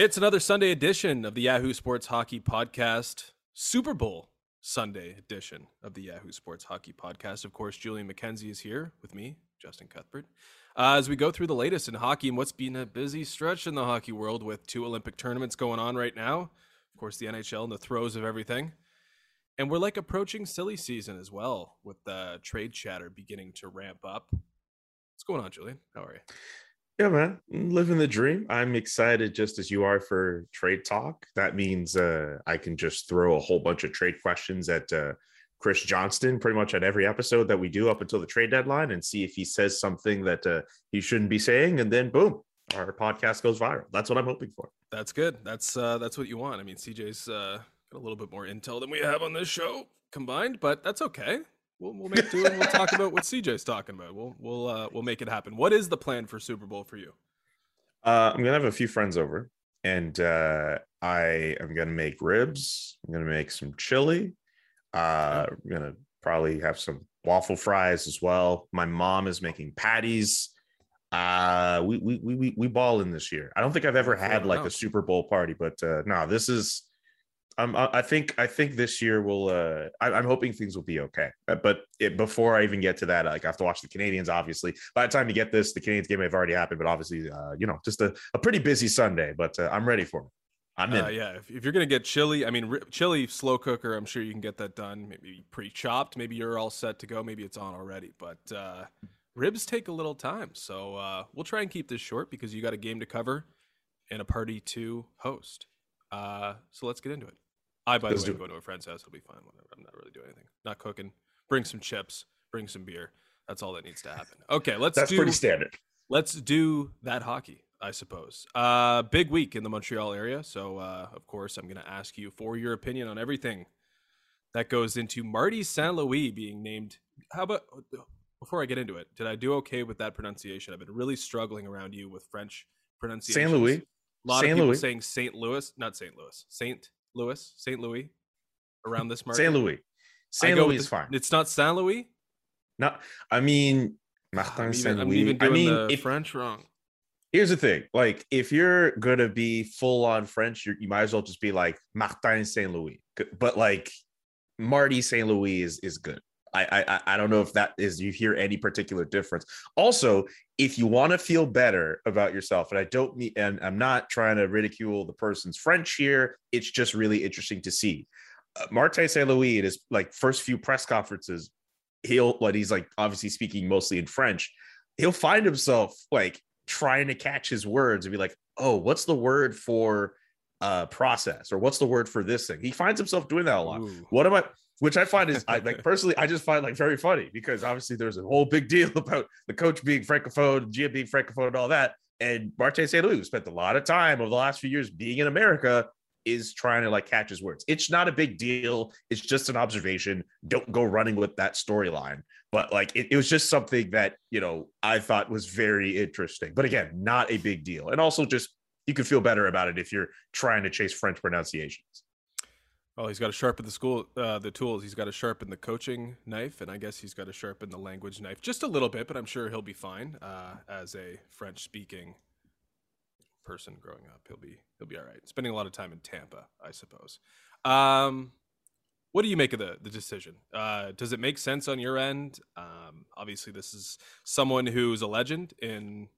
It's another Sunday edition of the Yahoo Sports Hockey Podcast, Super Bowl Sunday edition of the Yahoo Sports Hockey Podcast. Of course, Julian McKenzie is here with me, Justin Cuthbert, uh, as we go through the latest in hockey and what's been a busy stretch in the hockey world with two Olympic tournaments going on right now. Of course, the NHL in the throes of everything. And we're like approaching silly season as well, with the trade chatter beginning to ramp up. What's going on, Julian? How are you? Yeah, man, living the dream. I'm excited just as you are for trade talk. That means uh, I can just throw a whole bunch of trade questions at uh, Chris Johnston pretty much at every episode that we do up until the trade deadline and see if he says something that uh, he shouldn't be saying. And then, boom, our podcast goes viral. That's what I'm hoping for. That's good. That's uh, that's what you want. I mean, CJ's uh, got a little bit more intel than we have on this show combined, but that's okay we'll, we'll make do and we'll talk about what CJ's talking about. We'll we'll uh, we'll make it happen. What is the plan for Super Bowl for you? Uh, I'm gonna have a few friends over, and uh, I am gonna make ribs. I'm gonna make some chili. Uh, I'm gonna probably have some waffle fries as well. My mom is making patties. Uh, we we we we ball in this year. I don't think I've ever had like a Super Bowl party, but uh, no, this is I'm, I think I think this year will. Uh, I, am hoping things will be okay. Uh, but it, before I even get to that, like I have to watch the Canadiens. Obviously, by the time you get this, the Canadiens game may have already happened. But obviously, uh, you know, just a, a pretty busy Sunday. But uh, I'm ready for it. I'm in. Uh, yeah, if, if, you're gonna get chili, I mean, chili slow cooker. I'm sure you can get that done. Maybe pre-chopped. Maybe you're all set to go. Maybe it's on already. But uh, ribs take a little time, so we'll try and keep this short because you got a game to cover and a party to host. so let's get into it. I, by the way, go to a friend's house. It'll be fine. Whatever. I'm not really doing anything. Not cooking. Bring some chips. Bring some beer. That's all that needs to happen. Okay, let's. That's do, pretty standard. Let's do that hockey. I suppose. Uh, big week in the Montreal area. So, uh, of course, I'm going to ask you for your opinion on everything that goes into Marty St. Louis being named. How about before I get into it? Did I do okay with that pronunciation? I've been really struggling around you with French pronunciation. St. Louis. A lot Saint of people Louis. saying St. Louis, not St. Louis. Saint Louis, St. Louis, around this market. St. Louis. St. Louis is fine. It's not Saint Louis. No, I mean ah, Martin Saint Louis. I mean, if, French wrong. Here's the thing: like, if you're gonna be full on French, you might as well just be like Martin Saint Louis. But like Marty Saint Louis is is good. I, I I don't know if that is you hear any particular difference. Also, if you want to feel better about yourself, and I don't mean and I'm not trying to ridicule the person's French here. It's just really interesting to see. Uh, Martin Saint Louis in his like first few press conferences, he'll what he's like obviously speaking mostly in French. He'll find himself like trying to catch his words and be like, "Oh, what's the word for uh process or what's the word for this thing?" He finds himself doing that a lot. Ooh. What am I? Which I find is I like personally, I just find like very funny because obviously there's a whole big deal about the coach being francophone, GM being francophone, and all that. And Martin St. Louis who spent a lot of time over the last few years being in America, is trying to like catch his words. It's not a big deal. It's just an observation. Don't go running with that storyline. But like it, it was just something that you know I thought was very interesting. But again, not a big deal. And also just you can feel better about it if you're trying to chase French pronunciations. Oh, he's got to sharpen the school, uh, the tools. He's got to sharpen the coaching knife, and I guess he's got to sharpen the language knife just a little bit. But I'm sure he'll be fine uh, as a French-speaking person growing up. He'll be he'll be all right. Spending a lot of time in Tampa, I suppose. Um, what do you make of the the decision? Uh, does it make sense on your end? Um, obviously, this is someone who's a legend in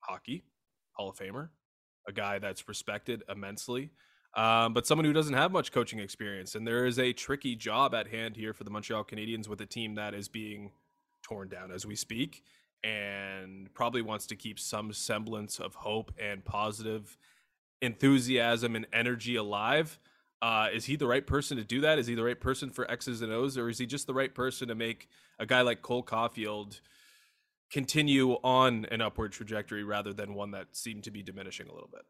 hockey, Hall of Famer, a guy that's respected immensely, um, but someone who doesn't have much coaching experience. And there is a tricky job at hand here for the Montreal Canadiens with a team that is being torn down as we speak and probably wants to keep some semblance of hope and positive enthusiasm and energy alive. Uh, is he the right person to do that? Is he the right person for X's and O's, or is he just the right person to make a guy like Cole Caufield continue on an upward trajectory rather than one that seemed to be diminishing a little bit?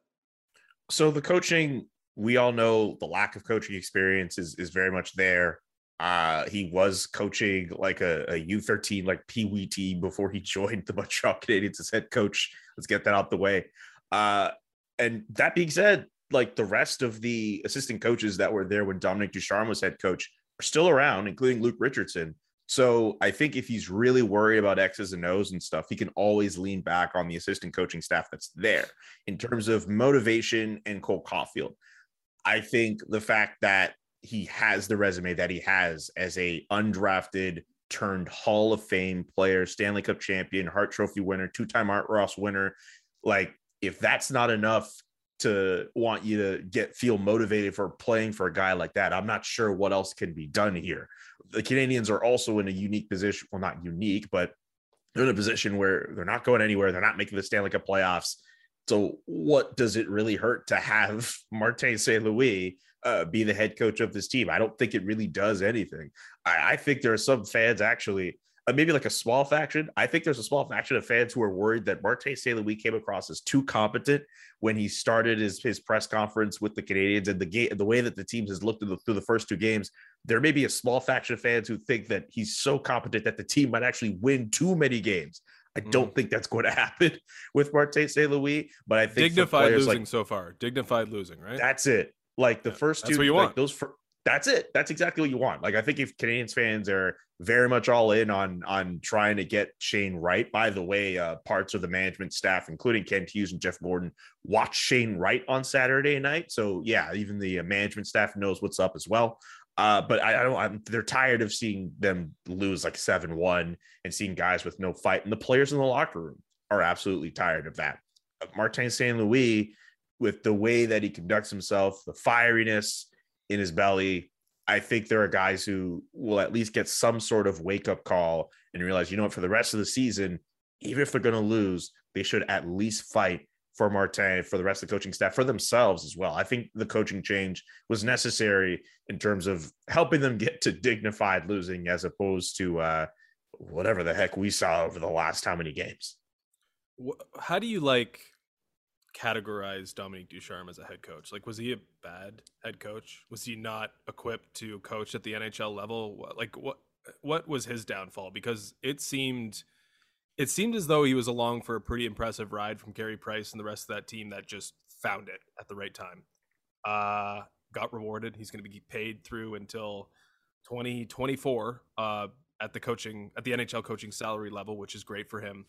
So the coaching, we all know the lack of coaching experience is is very much there. Uh, he was coaching like a a U13 like Pee Wee team before he joined the Montreal Canadiens as head coach. Let's get that out the way. Uh, and that being said, like the rest of the assistant coaches that were there when Dominique Ducharme was head coach are still around, including Luke Richardson. So I think if he's really worried about X's and O's and stuff, he can always lean back on the assistant coaching staff that's there in terms of motivation and Cole Caufield. I think the fact that he has the resume that he has as a undrafted turned Hall of Fame player, Stanley Cup champion, Hart Trophy winner, two-time Art Ross winner, like if that's not enough to want you to get feel motivated for playing for a guy like that. I'm not sure what else can be done here. The Canadiens are also in a unique position. Well, not unique, but they're in a position where they're not going anywhere. They're not making the Stanley Cup playoffs. So, what does it really hurt to have Martin St. Louis uh, be the head coach of this team? I don't think it really does anything. I, I think there are some fans actually uh, maybe like a small faction. I think there's a small faction of fans who are worried that Martin St. Louis came across as too competent when he started his, his press conference with the Canadiens and the game, the way that the team has looked the, through the first two games. There may be a small faction of fans who think that he's so competent that the team might actually win too many games. I mm. don't mm. think that's going to happen with Martin St. Louis, but I think dignified losing like, so far. Dignified losing, right? That's it. Like the yeah, first two, you like want. those. For, that's it. That's exactly what you want. Like I think if Canadiens fans are very much all in on on trying to get Shane Wright. By the way, uh, parts of the management staff, including Kent Hughes and Jeff Gorton, watch Shane Wright on Saturday night. So yeah, even the uh, management staff knows what's up as well. Uh, but I, I don't. I'm, they're tired of seeing them lose like seven one and seeing guys with no fight, and the players in the locker room are absolutely tired of that. Martin St. Louis, with the way that he conducts himself, the fieriness in his belly, I think there are guys who will at least get some sort of wake up call and realize, you know what, for the rest of the season, even if they're going to lose, they should at least fight for Martin, for the rest of the coaching staff, for themselves as well. I think the coaching change was necessary in terms of helping them get to dignified losing as opposed to uh, whatever the heck we saw over the last how many games. How do you like categorize Dominique Ducharme as a head coach? Like, was he a bad head coach? Was he not equipped to coach at the NHL level? Like, what what was his downfall? Because it seemed it seemed as though he was along for a pretty impressive ride from Carey Price and the rest of that team that just found it at the right time. Uh, got rewarded. He's going to be paid through until 2024 uh, at the coaching at the NHL coaching salary level, which is great for him.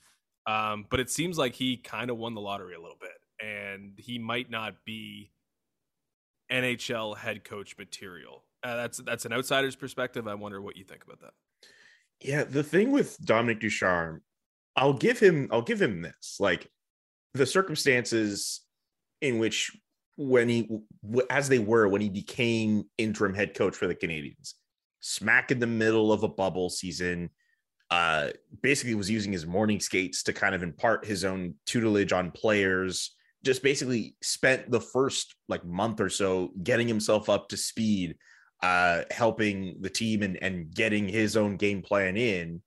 Um, but it seems like he kind of won the lottery a little bit and he might not be NHL head coach material. Uh, that's that's an outsider's perspective. I wonder what you think about that. Yeah, the thing with Dominique Ducharme, I'll give him I'll give him this. Like the circumstances in which when he as they were when he became interim head coach for the Canadiens, smack in the middle of a bubble season, uh basically was using his morning skates to kind of impart his own tutelage on players just basically spent the first like month or so getting himself up to speed, uh, helping the team and, and getting his own game plan in.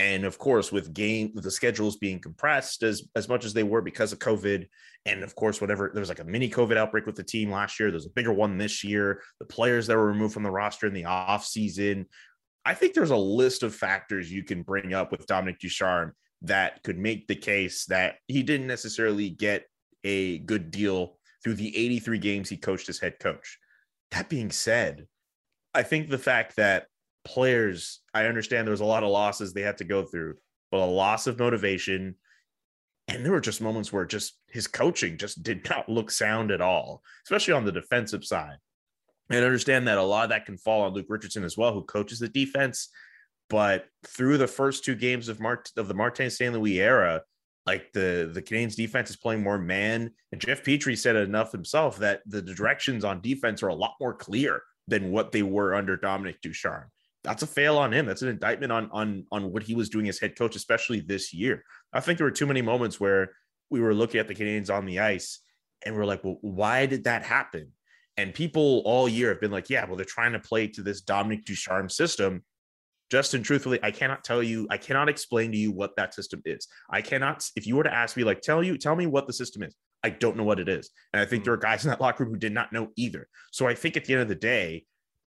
And of course, with game the schedules being compressed as as much as they were because of COVID, and of course, whatever there was like a mini COVID outbreak with the team last year. There's a bigger one this year. The players that were removed from the roster in the off season. I think there's a list of factors you can bring up with Dominique Ducharme that could make the case that he didn't necessarily get a good deal through the 83 games he coached as head coach. That being said, I think the fact that players, I understand there was a lot of losses they had to go through, but a loss of motivation. And there were just moments where just his coaching just did not look sound at all, especially on the defensive side. And understand that a lot of that can fall on Luke Richardson as well, who coaches the defense. But through the first two games of Mart of the Martin St. Louis era, like the the Canadiens defense is playing more man. And Jeff Petry said enough himself that the directions on defense are a lot more clear than what they were under Dominique Ducharme. That's a fail on him. That's an indictment on on on what he was doing as head coach, especially this year. I think there were too many moments where we were looking at the Canadiens on the ice and we're like, well, why did that happen? And people all year have been like, yeah, well, they're trying to play to this Dominique Ducharme system. Justin, truthfully, I cannot tell you, I cannot explain to you what that system is. I cannot, if you were to ask me, like, tell you, tell me what the system is, I don't know what it is. And I think hmm. there are guys in that locker room who did not know either. So I think at the end of the day,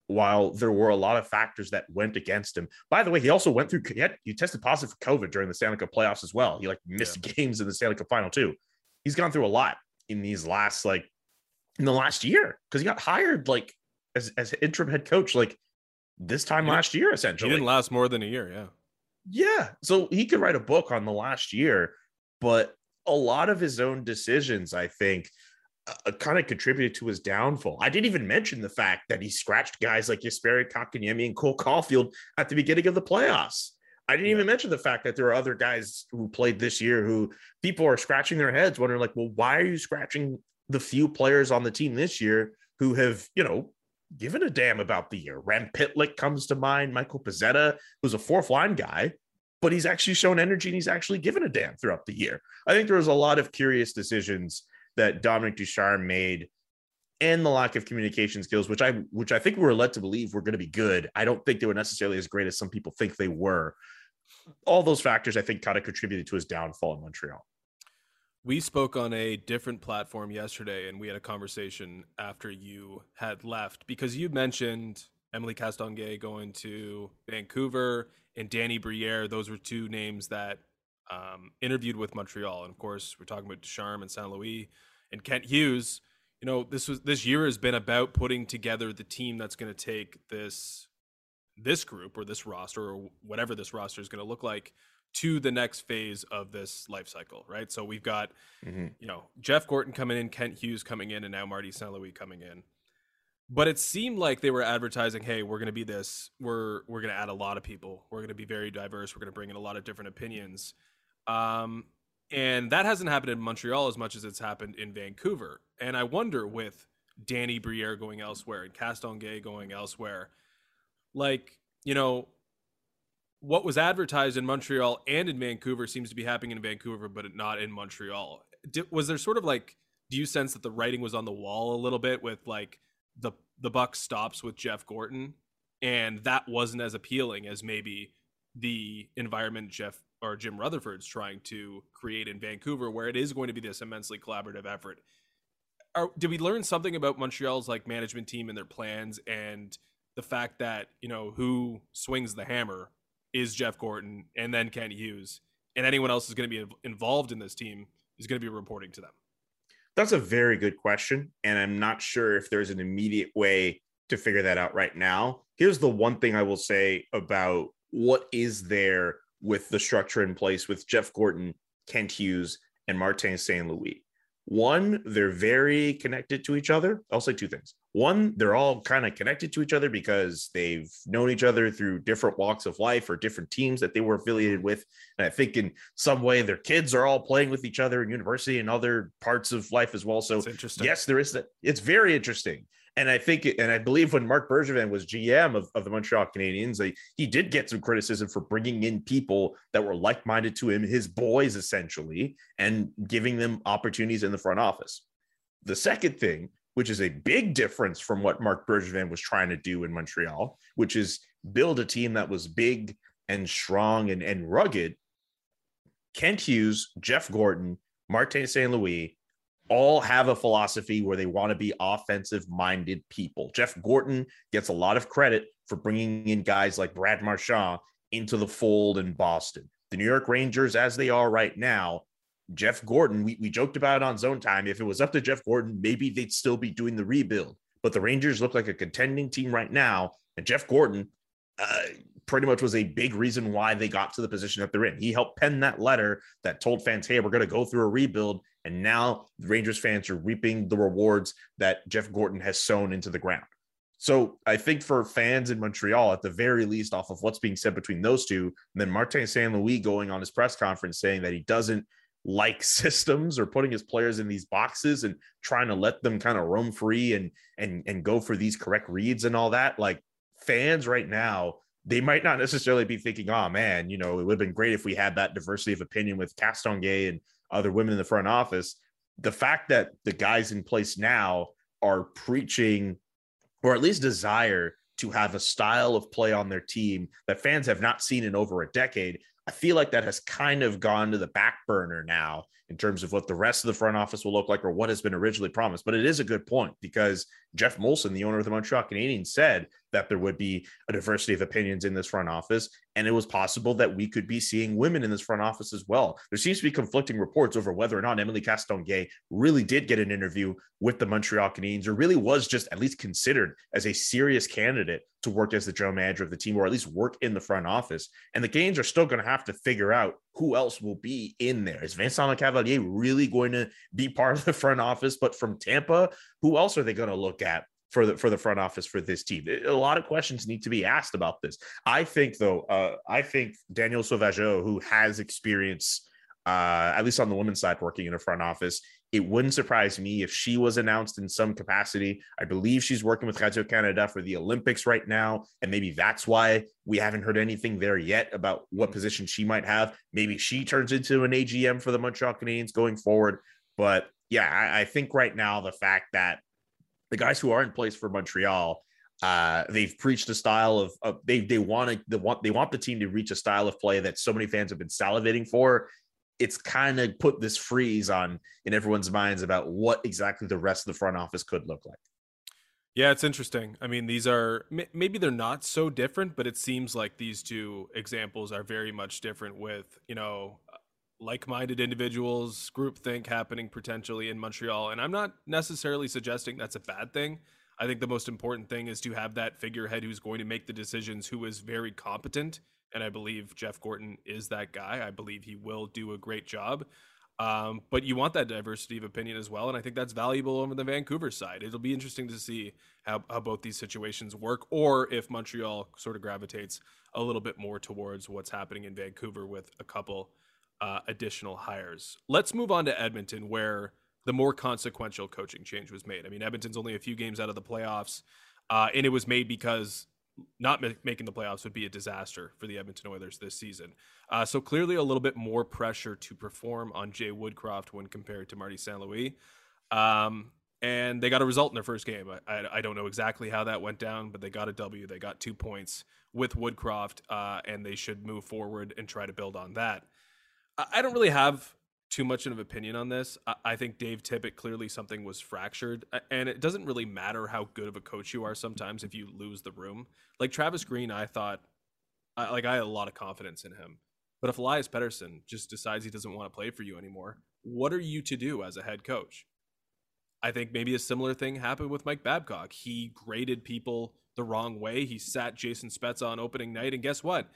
while there were a lot of factors that went against him. By the way, he also went through he, had, he tested positive for COVID during the Stanley Cup playoffs as well. He like missed yeah. games in the Stanley Cup final too. He's gone through a lot in these last like in the last year because he got hired like as as interim head coach like this time last year essentially. He didn't last more than a year, yeah. Yeah, so he could write a book on the last year, but a lot of his own decisions, I think, uh, kind of contributed to his downfall. I didn't even mention the fact that he scratched guys like Jesperi Kotkaniemi and Cole Caufield at the beginning of the playoffs. I didn't even mention the fact that there are other guys who played this year who people are scratching their heads, wondering, like, well, why are you scratching the few players on the team this year who have, you know, given a damn about the year? Rem Pitlick comes to mind, Michael Pezzetta, who's a fourth line guy, but he's actually shown energy and he's actually given a damn throughout the year. I think there was a lot of curious decisions that Dominique Ducharme made and the lack of communication skills, which I which I think we were led to believe were going to be good. I don't think they were necessarily as great as some people think they were all those factors, I think, kind of contributed to his downfall in Montreal. We spoke on a different platform yesterday, and we had a conversation after you had left because you mentioned Emily Castonguay going to Vancouver and Danny Briere. Those were two names that um, interviewed with Montreal, and of course, we're talking about Ducharme and Saint Louis and Kent Hughes. You know, this was this year has been about putting together the team that's going to take this this group or this roster or whatever this roster is going to look like to the next phase of this life cycle, right? So we've got, mm-hmm. you know, Jeff Gorton coming in, Kent Hughes coming in, and now Marty St. Louis coming in. But it seemed like they were advertising, "Hey, we're going to be this. We're we're going to add a lot of people. We're going to be very diverse. We're going to bring in a lot of different opinions." Um, and that hasn't happened in Montreal as much as it's happened in Vancouver. And I wonder with Danny Briere going elsewhere and Castonguay going elsewhere, like you know what was advertised in Montreal and in Vancouver seems to be happening in Vancouver, but not in Montreal. Did, was there sort of like, do you sense that the writing was on the wall a little bit with like the the buck stops with Jeff Gorton, and that wasn't as appealing as maybe the environment Jeff or Jim Rutherford's trying to create in Vancouver, where it is going to be this immensely collaborative effort. Are, did we learn something about Montreal's like management team and their plans and the fact that you know who swings the hammer is Jeff Gorton and then Kent Hughes, and anyone else is going to be involved in this team is going to be reporting to them. That's a very good question, and I'm not sure if there's an immediate way to figure that out right now. Here's the one thing I will say about what is there with the structure in place with Jeff Gorton, Kent Hughes, and Martin St. Louis. One, they're very connected to each other. I'll say two things. One, they're all kind of connected to each other because they've known each other through different walks of life or different teams that they were affiliated with. And I think in some way their kids are all playing with each other in university and other parts of life as well. So, yes, there is that. It's very interesting and I think, and I believe when Marc Bergevin was GM of, of the Montreal Canadiens, he did get some criticism for bringing in people that were like minded to him, his boys essentially, and giving them opportunities in the front office. The second thing, which is a big difference from what Marc Bergevin was trying to do in Montreal, which is build a team that was big and strong and, and rugged. Kent Hughes, Jeff Gorton, Martin St. Louis, all have a philosophy where they want to be offensive minded people. Jeff Gorton gets a lot of credit for bringing in guys like Brad Marchand into the fold in Boston. The New York Rangers, as they are right now, Jeff Gorton, we, we joked about it on zone time. If it was up to Jeff Gorton, maybe they'd still be doing the rebuild. But the Rangers look like a contending team right now. And Jeff Gorton, uh, pretty much was a big reason why they got to the position that they're in. He helped pen that letter that told fans, hey, we're going to go through a rebuild. And now the Rangers fans are reaping the rewards that Jeff Gorton has sown into the ground. So I think for fans in Montreal, at the very least, off of what's being said between those two, and then Martin St. Louis going on his press conference saying that he doesn't like systems or putting his players in these boxes and trying to let them kind of roam free and and and go for these correct reads and all that. Like fans right now, they might not necessarily be thinking, oh man, you know, it would have been great if we had that diversity of opinion with Castonguay and other women in the front office. The fact that the guys in place now are preaching or at least desire to have a style of play on their team that fans have not seen in over a decade. I feel like that has kind of gone to the back burner now in terms of what the rest of the front office will look like or what has been originally promised. But it is a good point because Geoff Molson, the owner of the Montreal Canadiens, said that there would be a diversity of opinions in this front office. And it was possible that we could be seeing women in this front office as well. There seems to be conflicting reports over whether or not Emily Castonguay really did get an interview with the Montreal Canadiens or really was just at least considered as a serious candidate to work as the general manager of the team or at least work in the front office. And the Canadiens are still going to have to figure out who else will be in there. Is Vincent Lecavalier really going to be part of the front office? But from Tampa, who else are they going to look at for the for the front office for this team. A lot of questions need to be asked about this. I think though, uh, I think Danielle Sauvageau, who has experience, uh, at least on the women's side, working in a front office, it wouldn't surprise me if she was announced in some capacity. I believe she's working with Radio Canada for the Olympics right now, and maybe that's why we haven't heard anything there yet about what position she might have. Maybe she turns into an AGM for the Montreal Canadiens going forward. But yeah, I, I think right now the fact that the guys who are in place for Montreal, uh, they've preached a style of, of they they want to they want they want the team to reach a style of play that so many fans have been salivating for. It's kind of put this freeze on in everyone's minds about what exactly the rest of the front office could look like. Yeah, it's interesting. I mean, these are maybe they're not so different, but it seems like these two examples are very much different with, you know, like-minded individuals, groupthink happening potentially in Montreal. And I'm not necessarily suggesting that's a bad thing. I think the most important thing is to have that figurehead who's going to make the decisions, who is very competent. And I believe Jeff Gorton is that guy. I believe he will do a great job. Um, but you want that diversity of opinion as well. And I think that's valuable over the Vancouver side. It'll be interesting to see how, how both these situations work or if Montreal sort of gravitates a little bit more towards what's happening in Vancouver with a couple uh, additional hires. Let's move on to Edmonton, where the more consequential coaching change was made. I mean, Edmonton's only a few games out of the playoffs, uh, and it was made because not ma- making the playoffs would be a disaster for the Edmonton Oilers this season. Uh, so clearly, a little bit more pressure to perform on Jay Woodcroft when compared to Marty St. Louis. Um, and they got a result in their first game. I, I, I, don't know exactly how that went down, but they got a W. They got two points with Woodcroft, uh, and they should move forward and try to build on that. I don't really have too much of an opinion on this. I think Dave Tippett clearly something was fractured, and it doesn't really matter how good of a coach you are sometimes if you lose the room. Like Travis Green, I thought, like I had a lot of confidence in him. But if Elias Pettersson just decides he doesn't want to play for you anymore, what are you to do as a head coach? I think maybe a similar thing happened with Mike Babcock. He graded people the wrong way. He sat Jason Spezza on opening night, and guess what?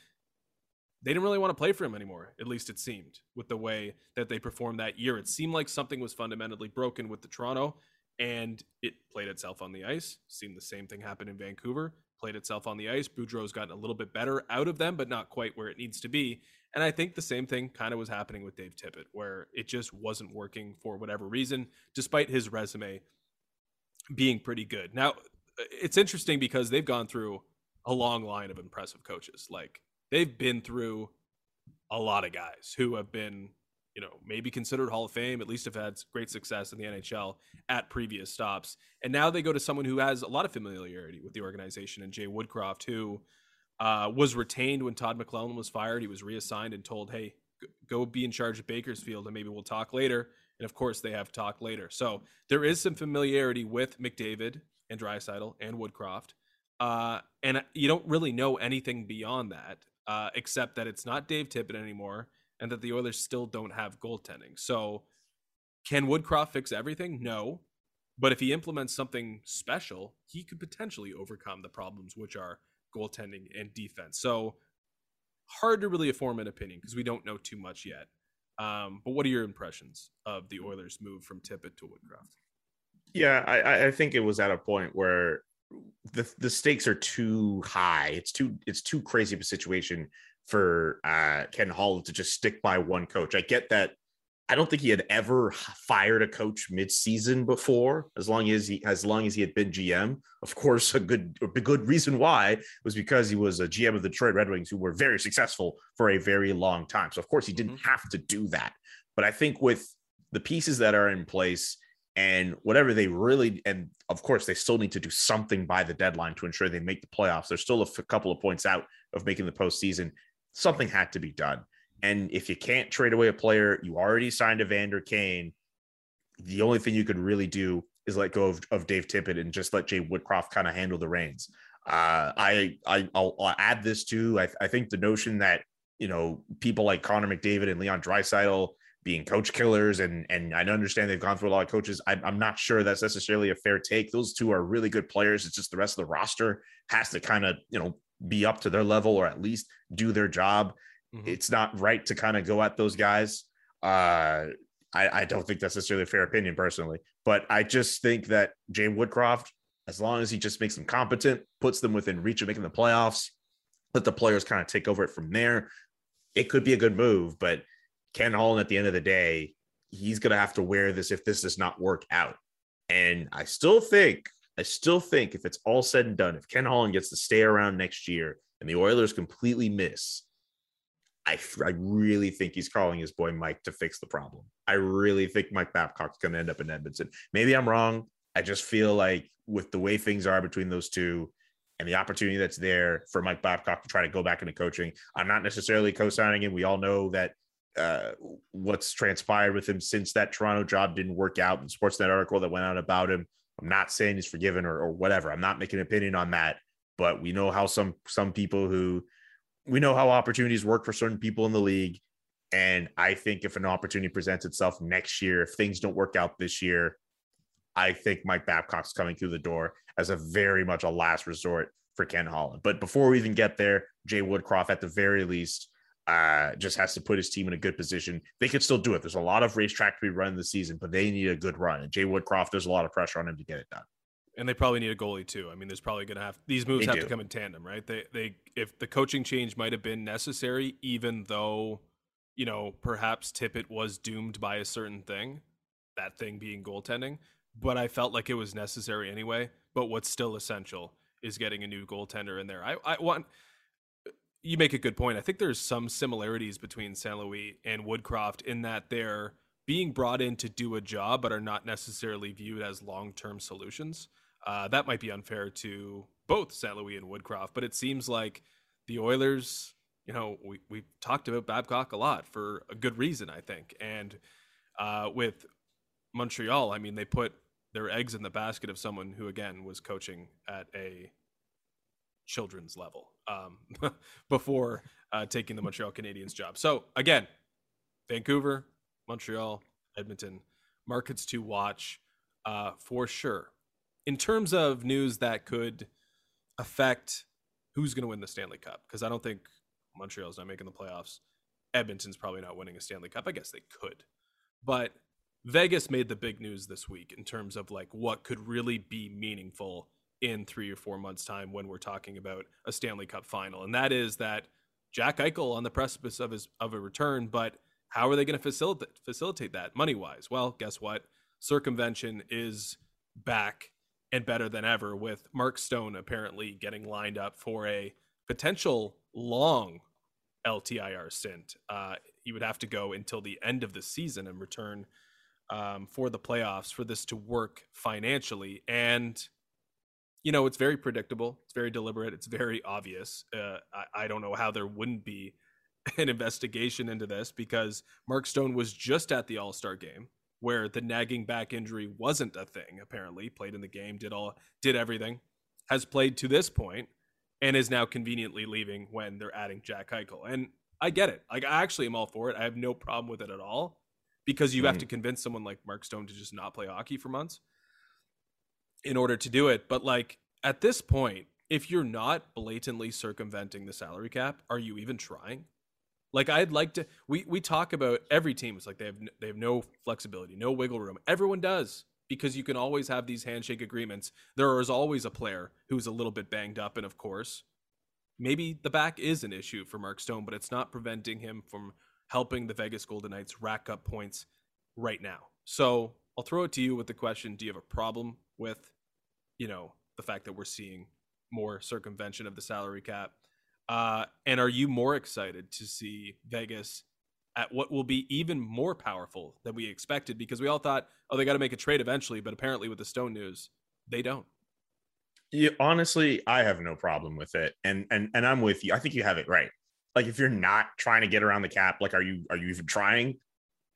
They didn't really want to play for him anymore. At least it seemed with the way that they performed that year. It seemed like something was fundamentally broken with the Toronto, and it played itself on the ice. Seemed the same thing happened in Vancouver. Played itself on the ice. Boudreau's gotten a little bit better out of them, but not quite where it needs to be. And I think the same thing kind of was happening with Dave Tippett, where it just wasn't working for whatever reason, despite his resume being pretty good. Now, it's interesting because they've gone through a long line of impressive coaches. Like they've been through a lot of guys who have been, you know, maybe considered Hall of Fame, at least have had great success in the NHL at previous stops. And now they go to someone who has a lot of familiarity with the organization and Jay Woodcroft, who uh, was retained when Todd McLellan was fired. He was reassigned and told, hey, go be in charge of Bakersfield and maybe we'll talk later. And of course, they have talked later. So there is some familiarity with McDavid and Draisaitl and Woodcroft. Uh, and you don't really know anything beyond that uh, except that it's not Dave Tippett anymore, and that the Oilers still don't have goaltending. So, can Woodcroft fix everything? No, but if he implements something special, he could potentially overcome the problems, which are goaltending and defense. So, hard to really form an opinion because we don't know too much yet. Um, but what are your impressions of the Oilers' move from Tippett to Woodcroft? Yeah, I, I think it was at a point where the the stakes are too high. It's too it's too crazy of a situation for uh, Ken Holland to just stick by one coach. I get that. I don't think he had ever fired a coach mid-season before, as long as he as long as he had been GM. Of course, a good a good reason why was because he was a GM of the Detroit Red Wings, who were very successful for a very long time. So of course he didn't mm-hmm. have to do that. But I think with the pieces that are in place and whatever they really and of course they still need to do something by the deadline to ensure they make the playoffs. There's still a f- couple of points out of making the postseason something had to be done. And if you can't trade away a player, you already signed Evander Kane. The only thing you could really do is let go of, of Dave Tippett and just let Jay Woodcroft kind of handle the reins. Uh, I, I I'll, I'll, add this too. I, I think the notion that you know people like Connor McDavid and Leon Draisaitl being coach killers, and and I understand they've gone through a lot of coaches. I, I'm not sure that's necessarily a fair take. Those two are really good players. It's just the rest of the roster has to kind of you know be up to their level or at least do their job. Mm-hmm. It's not right to kind of go at those guys. Uh, I, I don't think that's necessarily a fair opinion personally, but I just think that Jay Woodcroft, as long as he just makes them competent, puts them within reach of making the playoffs, let the players kind of take over it from there. It could be a good move, but Ken Holland at the end of the day, he's going to have to wear this if this does not work out. And I still think I still think if it's all said and done, if Ken Holland gets to stay around next year and the Oilers completely miss, I, I really think he's calling his boy Mike to fix the problem. I really think Mike Babcock's going to end up in Edmonton. Maybe I'm wrong. I just feel like with the way things are between those two and the opportunity that's there for Mike Babcock to try to go back into coaching, I'm not necessarily co signing him. We all know that uh, what's transpired with him since that Toronto job didn't work out. And Sportsnet article that went out about him I'm not saying he's forgiven or, or whatever. I'm not making an opinion on that, but we know how some some people who we know how opportunities work for certain people in the league. And I think if an opportunity presents itself next year, if things don't work out this year, I think Mike Babcock's coming through the door as a very much a last resort for Ken Holland. But before we even get there, Jay Woodcroft, at the very least, uh, just has to put his team in a good position. They could still do it. There's a lot of racetrack to be run this season, but they need a good run. And Jay Woodcroft, there's a lot of pressure on him to get it done. And they probably need a goalie too. I mean, there's probably going to have these moves they have do. to come in tandem, right? They they if the coaching change might have been necessary, even though you know perhaps Tippett was doomed by a certain thing, that thing being goaltending. But I felt like it was necessary anyway. But what's still essential is getting a new goaltender in there. I I want you make a good point. I think there's some similarities between St. Louis and Woodcroft in that they're being brought in to do a job, but are not necessarily viewed as long term solutions. Uh, that might be unfair to both St. Louis and Woodcroft, but it seems like the Oilers, you know, we, we've talked about Babcock a lot for a good reason, I think. And uh, with Montreal, I mean, they put their eggs in the basket of someone who, again, was coaching at a children's level um, before uh, taking the Montreal Canadiens job. So again, Vancouver, Montreal, Edmonton, markets to watch uh, for sure. In terms of news that could affect who's going to win the Stanley Cup, because I don't think Montreal's not making the playoffs. Edmonton's probably not winning a Stanley Cup. I guess they could, but Vegas made the big news this week in terms of like what could really be meaningful in three or four months' time when we're talking about a Stanley Cup final, and that is that Jack Eichel on the precipice of his of a return, but how are they going to facilitate facilitate that money wise? Well, guess what? Circumvention is back and better than ever with Mark Stone apparently getting lined up for a potential long LTIR stint. Uh, he would have to go until the end of the season and return um, for the playoffs for this to work financially. And you know, it's very predictable. It's very deliberate. It's very obvious. Uh, I, I don't know how there wouldn't be an investigation into this because Mark Stone was just at the All Star game where the nagging back injury wasn't a thing. Apparently, played in the game, did all, did everything, has played to this point, and is now conveniently leaving when they're adding Jack Eichel. And I get it. Like I actually am all for it. I have no problem with it at all because you mm. have to convince someone like Mark Stone to just not play hockey for months in order to do it. But like at this point, if you're not blatantly circumventing the salary cap, are you even trying? Like I'd like to we we talk about every team it's like they have they have no flexibility, no wiggle room. Everyone does. because you can always have these handshake agreements. There is always a player who's a little bit banged up, and of course, maybe the back is an issue for Mark Stone, but it's not preventing him from helping the Vegas Golden Knights rack up points right now. So I'll throw it to you with the question: Do you have a problem with, you know, the fact that we're seeing more circumvention of the salary cap? Uh, and are you more excited to see Vegas at what will be even more powerful than we expected? Because we all thought, oh, they got to make a trade eventually, but apparently with the Stone news, they don't. Yeah, honestly, I have no problem with it, and and and I'm with you. I think you have it right. Like if you're not trying to get around the cap, like are you are you even trying?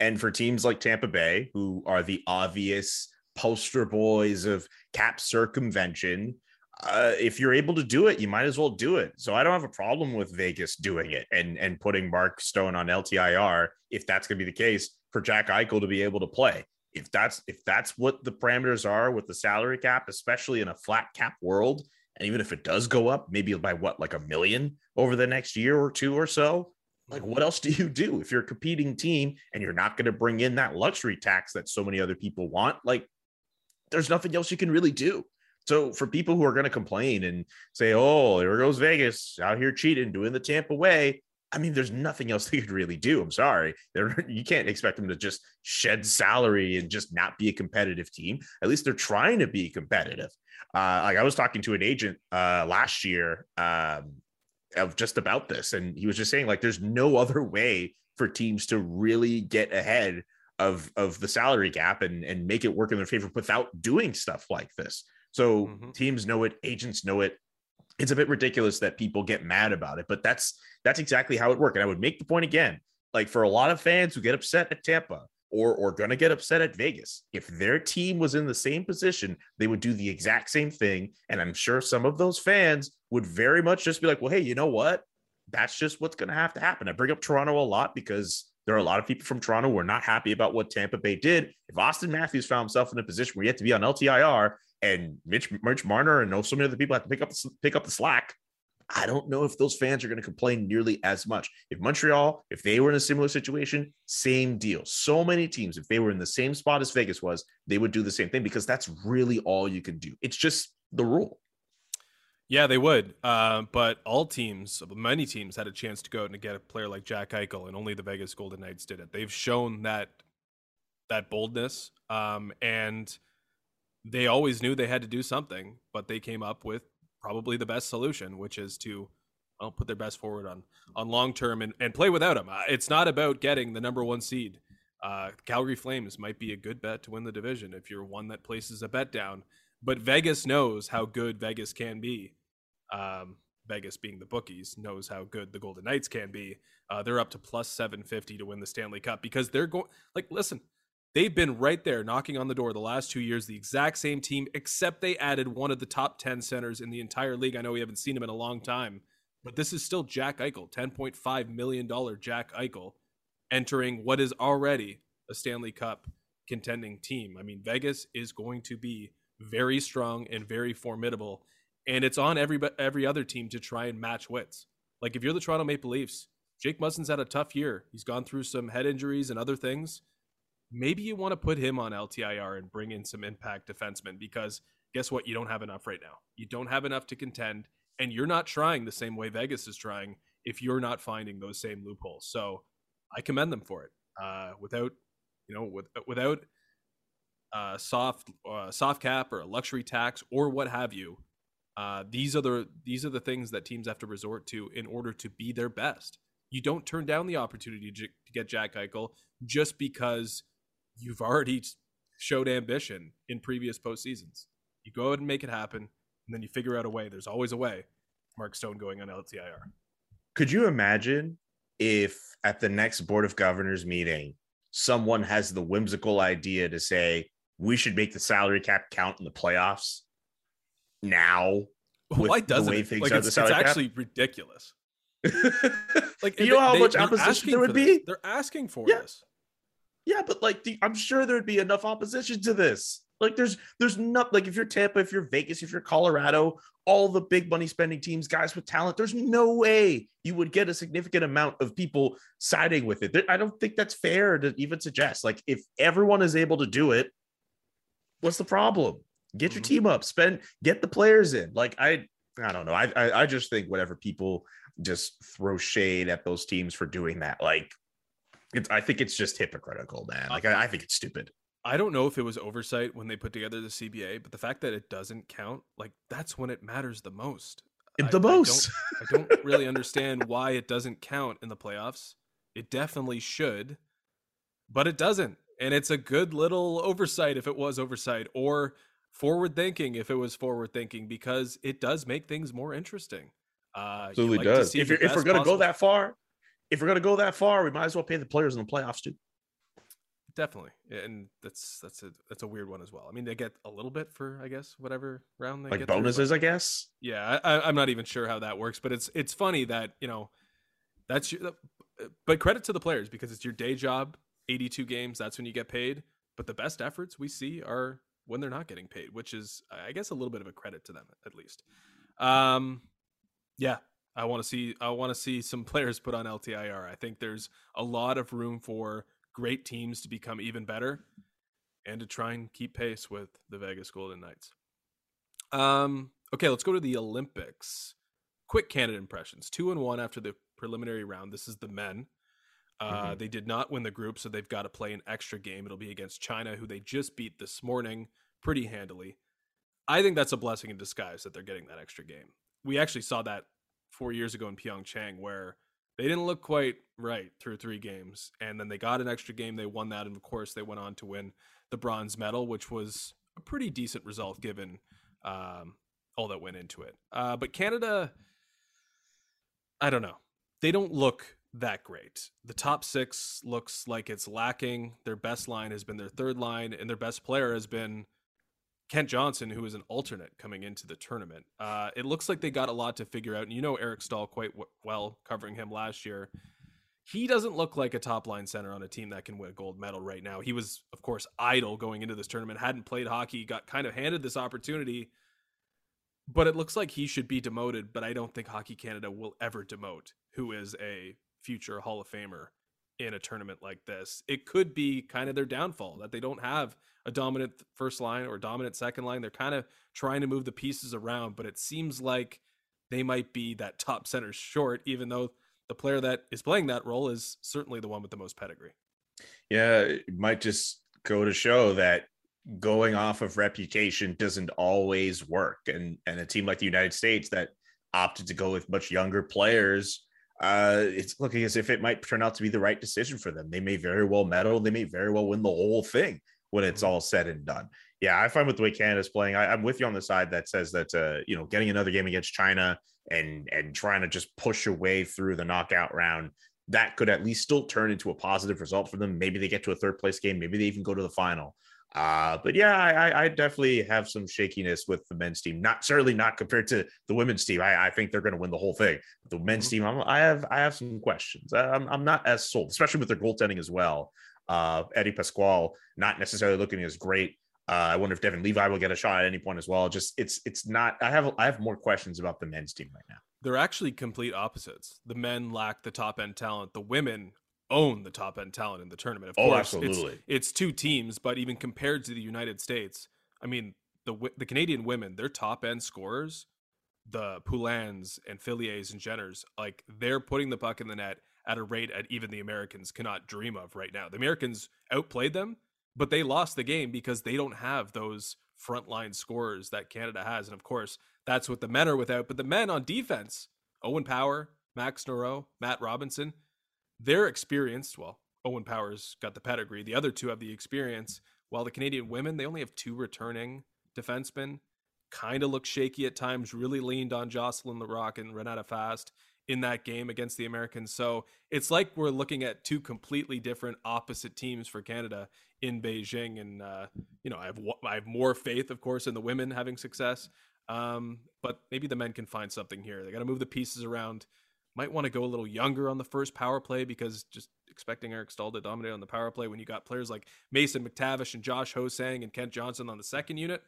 And for teams like Tampa Bay, who are the obvious poster boys of cap circumvention, uh, if you're able to do it, you might as well do it. So I don't have a problem with Vegas doing it and and putting Mark Stone on LTIR if that's going to be the case for Jack Eichel to be able to play. If that's if that's what the parameters are with the salary cap, especially in a flat cap world, and even if it does go up, maybe by what like a million over the next year or two or so, like what else do you do if you're a competing team and you're not going to bring in that luxury tax that so many other people want? Like there's nothing else you can really do. So for people who are going to complain and say, "Oh, there goes Vegas out here cheating, doing the Tampa way," I mean, there's nothing else they could really do. I'm sorry, they're, you can't expect them to just shed salary and just not be a competitive team. At least they're trying to be competitive. Uh, like I was talking to an agent uh, last year um, of just about this, and he was just saying like, there's no other way for teams to really get ahead of of the salary cap and and make it work in their favor without doing stuff like this. So mm-hmm. teams know it, agents know it. It's a bit ridiculous that people get mad about it, but that's that's exactly how it worked. And I would make the point again, like for a lot of fans who get upset at Tampa or or going to get upset at Vegas, if their team was in the same position, they would do the exact same thing. And I'm sure some of those fans would very much just be like, well, hey, you know what? That's just what's going to have to happen. I bring up Toronto a lot because there are a lot of people from Toronto who are not happy about what Tampa Bay did. If Auston Matthews found himself in a position where he had to be on LTIR and Mitch Mitch Marner and so many other people have to pick up pick up the slack. I don't know if those fans are going to complain nearly as much. If Montreal, if they were in a similar situation, same deal. So many teams, if they were in the same spot as Vegas was, they would do the same thing because that's really all you can do. It's just the rule. Yeah, they would. Uh, but all teams, many teams, had a chance to go out and get a player like Jack Eichel, and only the Vegas Golden Knights did it. They've shown that that boldness, um, and they always knew they had to do something, but they came up with probably the best solution, which is to well, put their best forward on on long term and, and play without him. Uh, it's not about getting the number one seed. Uh, Calgary Flames might be a good bet to win the division if you're one that places a bet down. But Vegas knows how good Vegas can be. Um, Vegas being the bookies knows how good the Golden Knights can be. Uh, they're up to plus 750 to win the Stanley Cup because they're going like listen, They've been right there knocking on the door the last two years, the exact same team, except they added one of the top 10 centers in the entire league. I know we haven't seen him in a long time, but this is still Jack Eichel, $10.5 million Jack Eichel, entering what is already a Stanley Cup contending team. I mean, Vegas is going to be very strong and very formidable, and it's on every every other team to try and match wits. Like if you're the Toronto Maple Leafs, Jake Muzzin's had a tough year. He's gone through some head injuries and other things maybe you want to put him on LTIR and bring in some impact defensemen because guess what? You don't have enough right now. You don't have enough to contend, and you're not trying the same way Vegas is trying if you're not finding those same loopholes. So I commend them for it. Uh, without, you know, with, without uh, soft uh, soft cap or a luxury tax or what have you, uh, these are the these are the things that teams have to resort to in order to be their best. You don't turn down the opportunity to, to get Jack Eichel just because you've already showed ambition in previous postseasons. You go ahead and make it happen, and then you figure out a way. There's always a way. Mark Stone going on LTIR. Could you imagine if at the next Board of Governors meeting, someone has the whimsical idea to say, we should make the salary cap count in the playoffs now? Why doesn't it? Like it's, it's actually cap? ridiculous. like you know how they, much opposition there would be? This. They're asking for yeah. this. Yeah, but like the, I'm sure there'd be enough opposition to this. Like there's there's not like if you're Tampa, if you're Vegas, if you're Colorado, all the big money spending teams, guys with talent, there's no way you would get a significant amount of people siding with it. I don't think that's fair to even suggest. Like if everyone is able to do it, What's the problem? Get your Mhm. team up, spend, get the players in. Like I, I don't know. I, I, I just think whatever people just throw shade at those teams for doing that, like, it's. I think it's just hypocritical, man. Like I, I think it's stupid. I don't know if it was oversight when they put together the CBA, but the fact that it doesn't count, like that's when it matters the most. I- the I most. don't- I don't really understand why it doesn't count in the playoffs. It definitely should, but it doesn't. And it's a good little oversight if it was oversight, or forward thinking if it was forward thinking, because it does make things more interesting. Uh, Absolutely like does. If, if we're gonna possible- go that far, if we're gonna go that far, we might as well pay the players in the playoffs too. Definitely, and that's that's a that's a weird one as well. I mean, they get a little bit for I guess whatever round they Like get through, bonuses, I guess. Yeah, I, I'm not even sure how that works, but it's it's funny that you know that's your, but credit to the players because it's your day job. 82 games, that's when you get paid. But the best efforts we see are when they're not getting paid, which is I guess a little bit of a credit to them at least. Um, yeah, I want to see I want to see some players put on LTIR. I think there's a lot of room for great teams to become even better and to try and keep pace with the Vegas Golden Knights. Um, okay, let's go to the Olympics. Quick Canada impressions. Two and one after the preliminary round. This is the men. Uh, Mhm. They did not win the group, so they've got to play an extra game. It'll be against China, who they just beat this morning pretty handily. I think that's a blessing in disguise that they're getting that extra game. We actually saw that four years ago in Pyeongchang, where they didn't look quite right through three games, and then they got an extra game. They won that, and of course, they went on to win the bronze medal, which was a pretty decent result given um, all that went into it. Uh, but Canada, I don't know. They don't look that great. The top six looks like it's lacking. Their best line has been their third line, and their best player has been Kent Johnson, who is an alternate coming into the tournament. Uh, it looks like they got a lot to figure out, and you know Eric Staal quite w- well, covering him last year. He doesn't look like a top line center on a team that can win a gold medal right now. He was, of course, idle going into this tournament, hadn't played hockey, got kind of handed this opportunity, but it looks like he should be demoted. But I don't think Hockey Canada will ever demote who is a future Hall of Famer in a tournament like this. It could be kind of their downfall that they don't have a dominant first line or dominant second line. They're kind of trying to move the pieces around, but it seems like they might be that top center short, even though the player that is playing that role is certainly the one with the most pedigree. Yeah, it might just go to show that going off of reputation doesn't always work. And and a team like the United States that opted to go with much younger players, uh, it's looking as if it might turn out to be the right decision for them. They may very well medal, they may very well win the whole thing when it's all said and done. Yeah, I find with the way Canada's playing, I, I'm with you on the side that says that uh, you know, getting another game against China and and trying to just push your way through the knockout round that could at least still turn into a positive result for them. Maybe they get to a third place game. Maybe they even go to the final. Uh, but yeah, I, I definitely have some shakiness with the men's team. Not certainly not compared to the women's team. I, I think they're going to win the whole thing. The men's Mm-hmm. team, I'm, I have I have some questions. I'm, I'm not as sold, especially with their goaltending as well. Uh, Eddie Pasquale not necessarily looking as great. Uh, I wonder if Devon Levi will get a shot at any point as well. Just it's it's not. I have I have more questions about the men's team right now. They're actually complete opposites. The men lack the top end talent. The women own the top end talent in the tournament. Of Oh, course, it's- absolutely. It's, two teams, but even compared to the United States, I mean, the the Canadian women, their top end scorers, the Poulins and Filliers and Jenners, like they're putting the puck in the net at a rate at even the Americans cannot dream of right now. The Americans outplayed them, but they lost the game because they don't have those frontline scorers that Canada has. And of course, that's what the men are without. But the men on defense, Owen Power, Max Noreau, Matt Robinson, they're experienced. Well, Owen Power's got the pedigree. The other two have the experience. While the Canadian women, they only have two returning defensemen. Kind of look shaky at times, really leaned on Jocelyne Larocque and Renata Fast in that game against the Americans. So it's like we're looking at two completely different opposite teams for Canada in Beijing. And, uh, you know, I have, I have more faith, of course, in the women having success. Um, but maybe the men can find something here. They got to move the pieces around. Might want to go a little younger on the first power play because just expecting Eric Staal to dominate on the power play when you got players like Mason McTavish and Josh Ho-Sang and Kent Johnson on the second unit.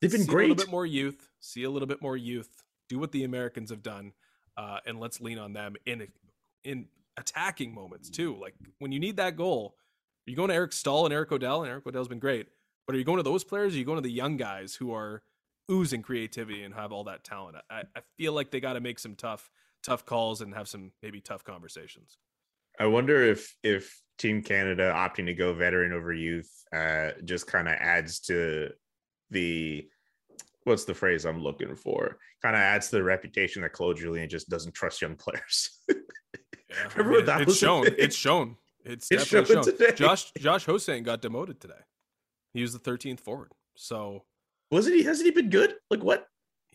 They've been see a little bit more youth. See a little bit more youth. Do what the Americans have done, uh, and let's lean on them in in attacking moments too. Like when you need that goal, are you going to Eric Staal and Eric O'Dell, and Eric O'Dell's been great. But are you going to those players? Are you going to the young guys who are oozing creativity and have all that talent? I, I feel like they got to make some tough, tough calls and have some maybe tough conversations. I wonder if if Team Canada opting to go veteran over youth uh, just kind of adds to the what's the phrase I'm looking for? Kind of adds to the reputation that Claude Julien just doesn't trust young players. yeah, Remember I mean, that it's shown. It's shown. It's, it's definitely shown. Today. Josh Josh Ho-Sang got demoted today. He was the 13th forward. So wasn't he? Hasn't he been good? Like what?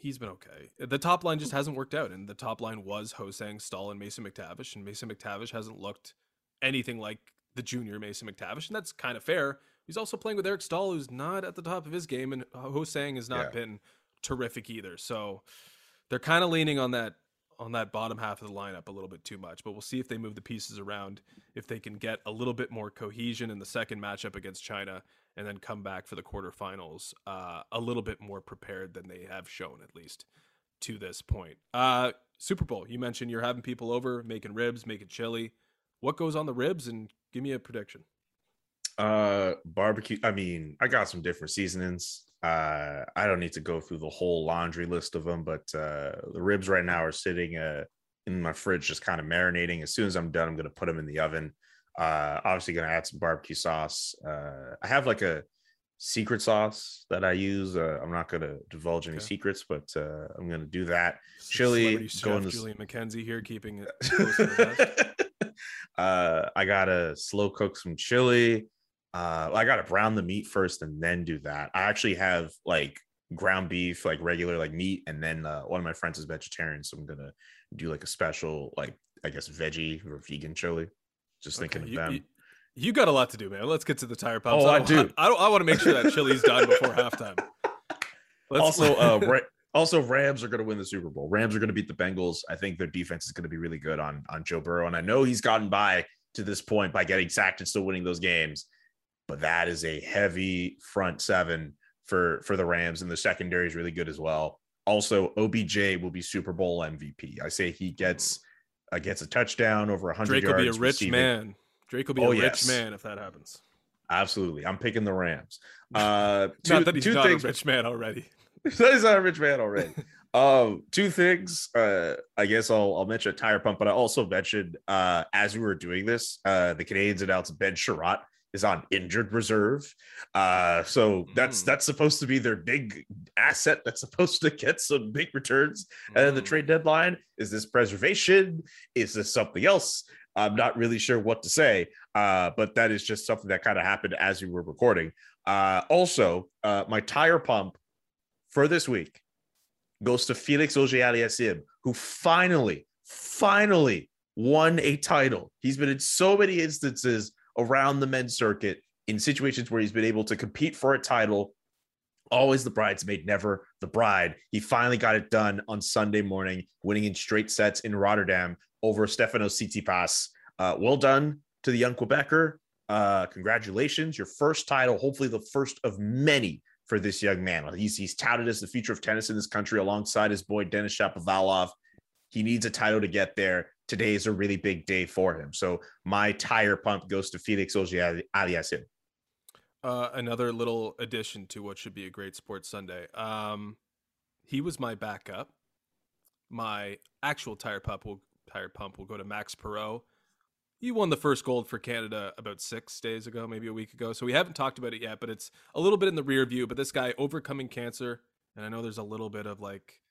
He's been okay. The top line just mm. hasn't worked out, and the top line was Ho-Sang, Staal, and Mason McTavish, and Mason McTavish hasn't looked anything like the junior Mason McTavish, and that's kind of fair. He's also playing with Eric Staal, who's not at the top of his game, and Ho-Sang has not yeah. been terrific either. So they're kind of leaning on that on that bottom half of the lineup a little bit too much. But we'll see if they move the pieces around, if they can get a little bit more cohesion in the second matchup against China, and then come back for the quarterfinals uh, a little bit more prepared than they have shown, at least to this point. Uh, Super Bowl, you mentioned you're having people over, making ribs, making chili. What goes on the ribs, and give me a prediction. Uh, barbecue. I mean, I got some different seasonings. Uh, I don't need to go through the whole laundry list of them, but uh, the ribs right now are sitting uh, in my fridge, just kind of marinating. As soon as I'm done, I'm going to put them in the oven. Uh, obviously, going to add some barbecue sauce. Uh, I have like a secret sauce that I use. Uh, I'm not going to divulge any okay. secrets, but uh, I'm going to do that. Chili, going to Julian McKenzie here, keeping it. uh, I gotta slow cook some chili. Uh, I gotta brown the meat first and then do that. I actually have like ground beef, like regular like meat, and then uh, one of my friends is vegetarian, so I'm gonna do like a special like I guess veggie or vegan chili. Just okay, thinking of them. You, you, got a lot to do, man. Let's get to the tire pumps. Oh, I, I do. I, I, I want to make sure that chili's done before halftime. Let's, also, uh, also Rams are going to win the Super Bowl. Rams are going to beat the Bengals. I think their defense is going to be really good on on Joe Burrow, and I know he's gotten by to this point by getting sacked and still winning those games but that is a heavy front seven for for the Rams, and the secondary is really good as well. Also, OBJ will be Super Bowl MVP. I say he gets uh, gets a touchdown over 100 Drake yards. will be a rich receiving. man. Drake will be oh, a rich man if that happens. Absolutely, I'm picking the Rams. Uh, two, not that he's not things. a rich man already. he's not a rich man already. um, two things. Uh, I guess I'll I'll mention a tire pump, but I also mentioned uh, as we were doing this, uh, the Canadiens announced Ben Chiarot is on injured reserve. Uh, so that's mm. that's supposed to be their big asset that's supposed to get some big returns. Mm. And then the mm. trade deadline is this preservation? Is this something else? I'm not really sure what to say, uh, but that is just something that kind of happened as we were recording. Uh, also, uh, my tire pump for this week goes to Felix Auger-Aliassime, who finally, finally won a title. He's been in so many instances around the men's circuit in situations where he's been able to compete for a title. Always the bridesmaid, never the bride. He finally got it done on Sunday morning, winning in straight sets in Rotterdam over Stefanos Tsitsipas. Uh, well done to the young Quebecer. Uh, congratulations, your first title, hopefully the first of many for this young man. He's, he's touted as the future of tennis in this country alongside his boy Denis Shapovalov. He needs a title to get there today is a really big day for him. So my tire pump goes to Felix Auger-Aliassime. Uh, another little addition to what should be a great sports Sunday. Um, he was my backup. My actual tire pump will tire pump will go to Max Parrot. He won the first gold for Canada about six days ago, maybe a week ago. So we haven't talked about it yet, but it's a little bit in the rear view. But this guy overcoming cancer, and I know there's a little bit of like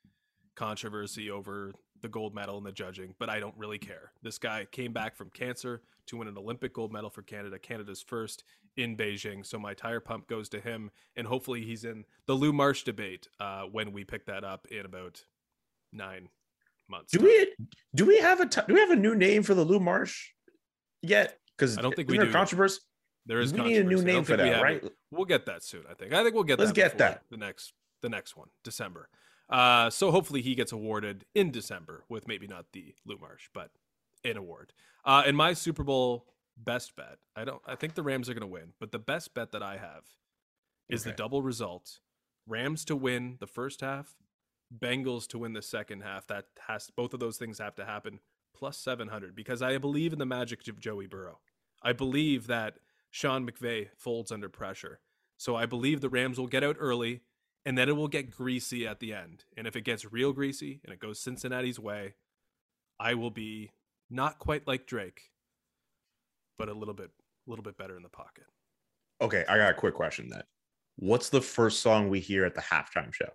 controversy over the gold medal in the judging, but I don't really care. This guy came back from cancer to win an Olympic gold medal for Canada, Canada's first in Beijing. So my tire pump goes to him, and hopefully he's in the Lou Marsh debate uh, when we pick that up in about nine months. Do we do we have a t- do we have a new name for the Lou Marsh yet? Because I don't think we do. Controversy. There is. We need a new name for that, right? It. We'll get that soon. I think. I think we'll get. Let's that get that the next the next one, December. Uh, so hopefully he gets awarded in December with maybe not the Lou Marsh, but an award. Uh, in my Super Bowl best bet, I don't. I think the Rams are going to win, but the best bet that I have is okay. the double result: Rams to win the first half, Bengals to win the second half. That has both of those things have to happen plus seven hundred because I believe in the magic of Joey Burrow. I believe that Sean McVay folds under pressure. So I believe the Rams will get out early and then it will get greasy at the end. And if it gets real greasy and it goes Cincinnati's way, I will be not quite like Drake, but a little bit a little bit better in the pocket. Okay, I got a quick question then. What's the first song we hear at the halftime show?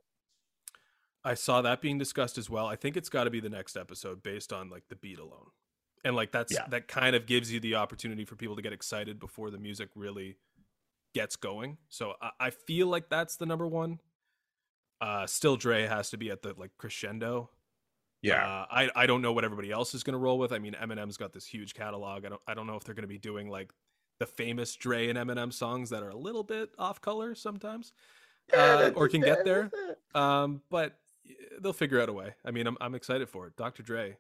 I saw that being discussed as well. I think it's got to be the next episode based on like the beat alone. And like that's Yeah. that kind of gives you the opportunity for people to get excited before the music really gets going. So I, I feel like that's the number one. Uh still Dre has to be at the like crescendo. Yeah. Uh, I I don't know what everybody else is going to roll with. I mean, Eminem's got this huge catalog. I don't I don't know if they're going to be doing like the famous Dre and Eminem songs that are a little bit off color sometimes, uh, or can get there. Um, but they'll figure out a way. I mean, I'm I'm excited for it. Dr. Dre.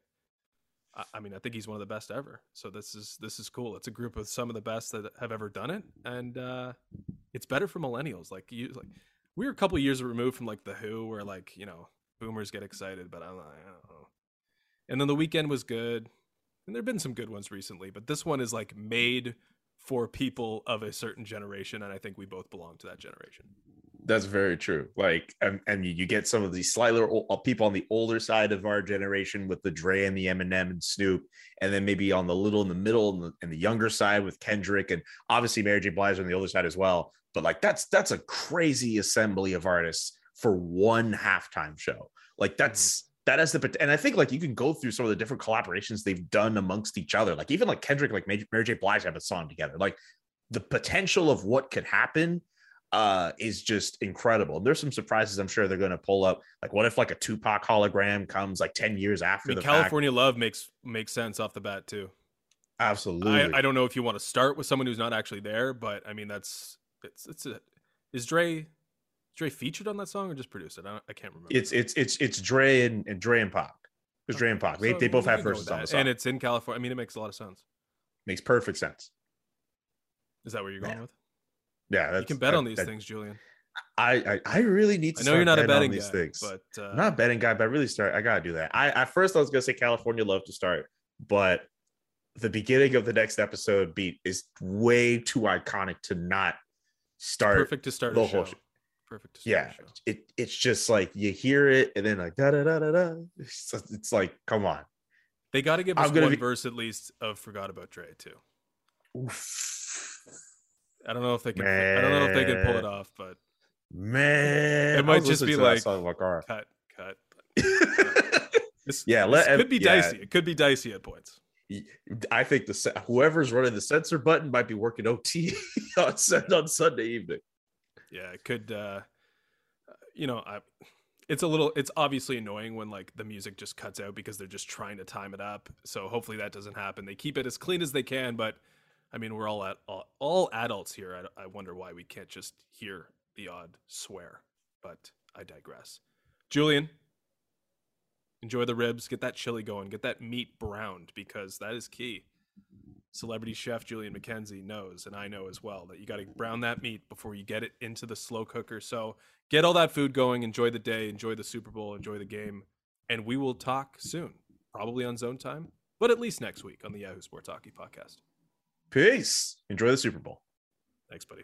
I, I mean, I think he's one of the best ever. So this is this is cool. It's a group of some of the best that have ever done it, and uh, it's better for millennials. Like you, like we were a couple years removed from like the Who, where like you know boomers get excited, but I'm like, I don't know. And then the Weeknd was good, and there've been some good ones recently, but this one is like made for people of a certain generation, and I think we both belong to that generation. That's very true. Like, and, and you, get some of these slightly uh, people on the older side of our generation with the Dre and the Eminem and Snoop, and then maybe on the little in the middle and the, and the younger side with Kendrick and obviously Mary J. Blige on the other side as well. But like, that's that's a crazy assembly of artists for one halftime show. Like, that's that has the and I think like you can go through some of the different collaborations they've done amongst each other. Like even like Kendrick, like Mary J. Blige have a song together. Like the potential of what could happen uh is just incredible. There's some surprises I'm sure they're going to pull up. Like what if like a Tupac hologram comes like 10 years I after mean, the fact? California Love makes makes sense off the bat too. Absolutely. I, I don't know if you want to start with someone who's not actually there, but I mean that's it's it's a is Dre Dre featured on that song or just produced it? I, don't- I can't remember. it's it's it's it's Dre and, and Dre and Pac. It's Dre and Pac. They, So they both have can go with verses on the song. and it's in California. I mean, it makes a lot of sense. makes perfect sense. Is that where you're going Yeah. with? Yeah, that's, You can bet that- on these that- things, Julian. I, I I really need to. I know you're not a betting these guy, things. but uh, I'm not a betting guy, but I really start. I gotta do that. I at first I was gonna say California Love to start, but the beginning of the next episode beat is way too iconic to not start. perfect to start the whole show. sh- Perfect to start Yeah, it it's just like you hear it and then like da da da da da. It's, it's like come on. They got to give us one be- verse at least of "Forgot About Dre" too. Oof. I don't know if they can. I don't know if they can pull it off, but Man, It might just be like- cut, cut. This, Yeah, this let could be yeah. dicey. It could be dicey at points. I think the whoever's running the censor button might be working OT on on Sunday evening. Yeah, it could. uh You know, I. It's a little. It's obviously annoying when like the music just cuts out because they're just trying to time it up. So hopefully that doesn't happen. They keep it as clean as they can, but I mean, we're all at all, all adults here. I, I wonder why we can't just hear the odd swear. But I digress. Julian, enjoy the ribs. Get that chili going. Get that meat browned because that is key. Celebrity chef Julian McKenzie knows, and I know as well, that you got to brown that meat before you get it into the slow cooker. So get all that food going. Enjoy the day. Enjoy the Super Bowl. Enjoy the game. And we will talk soon, probably on zone time, but at least next week on the Yahoo Sports Hockey Podcast. Peace. Enjoy the Super Bowl. Thanks, buddy.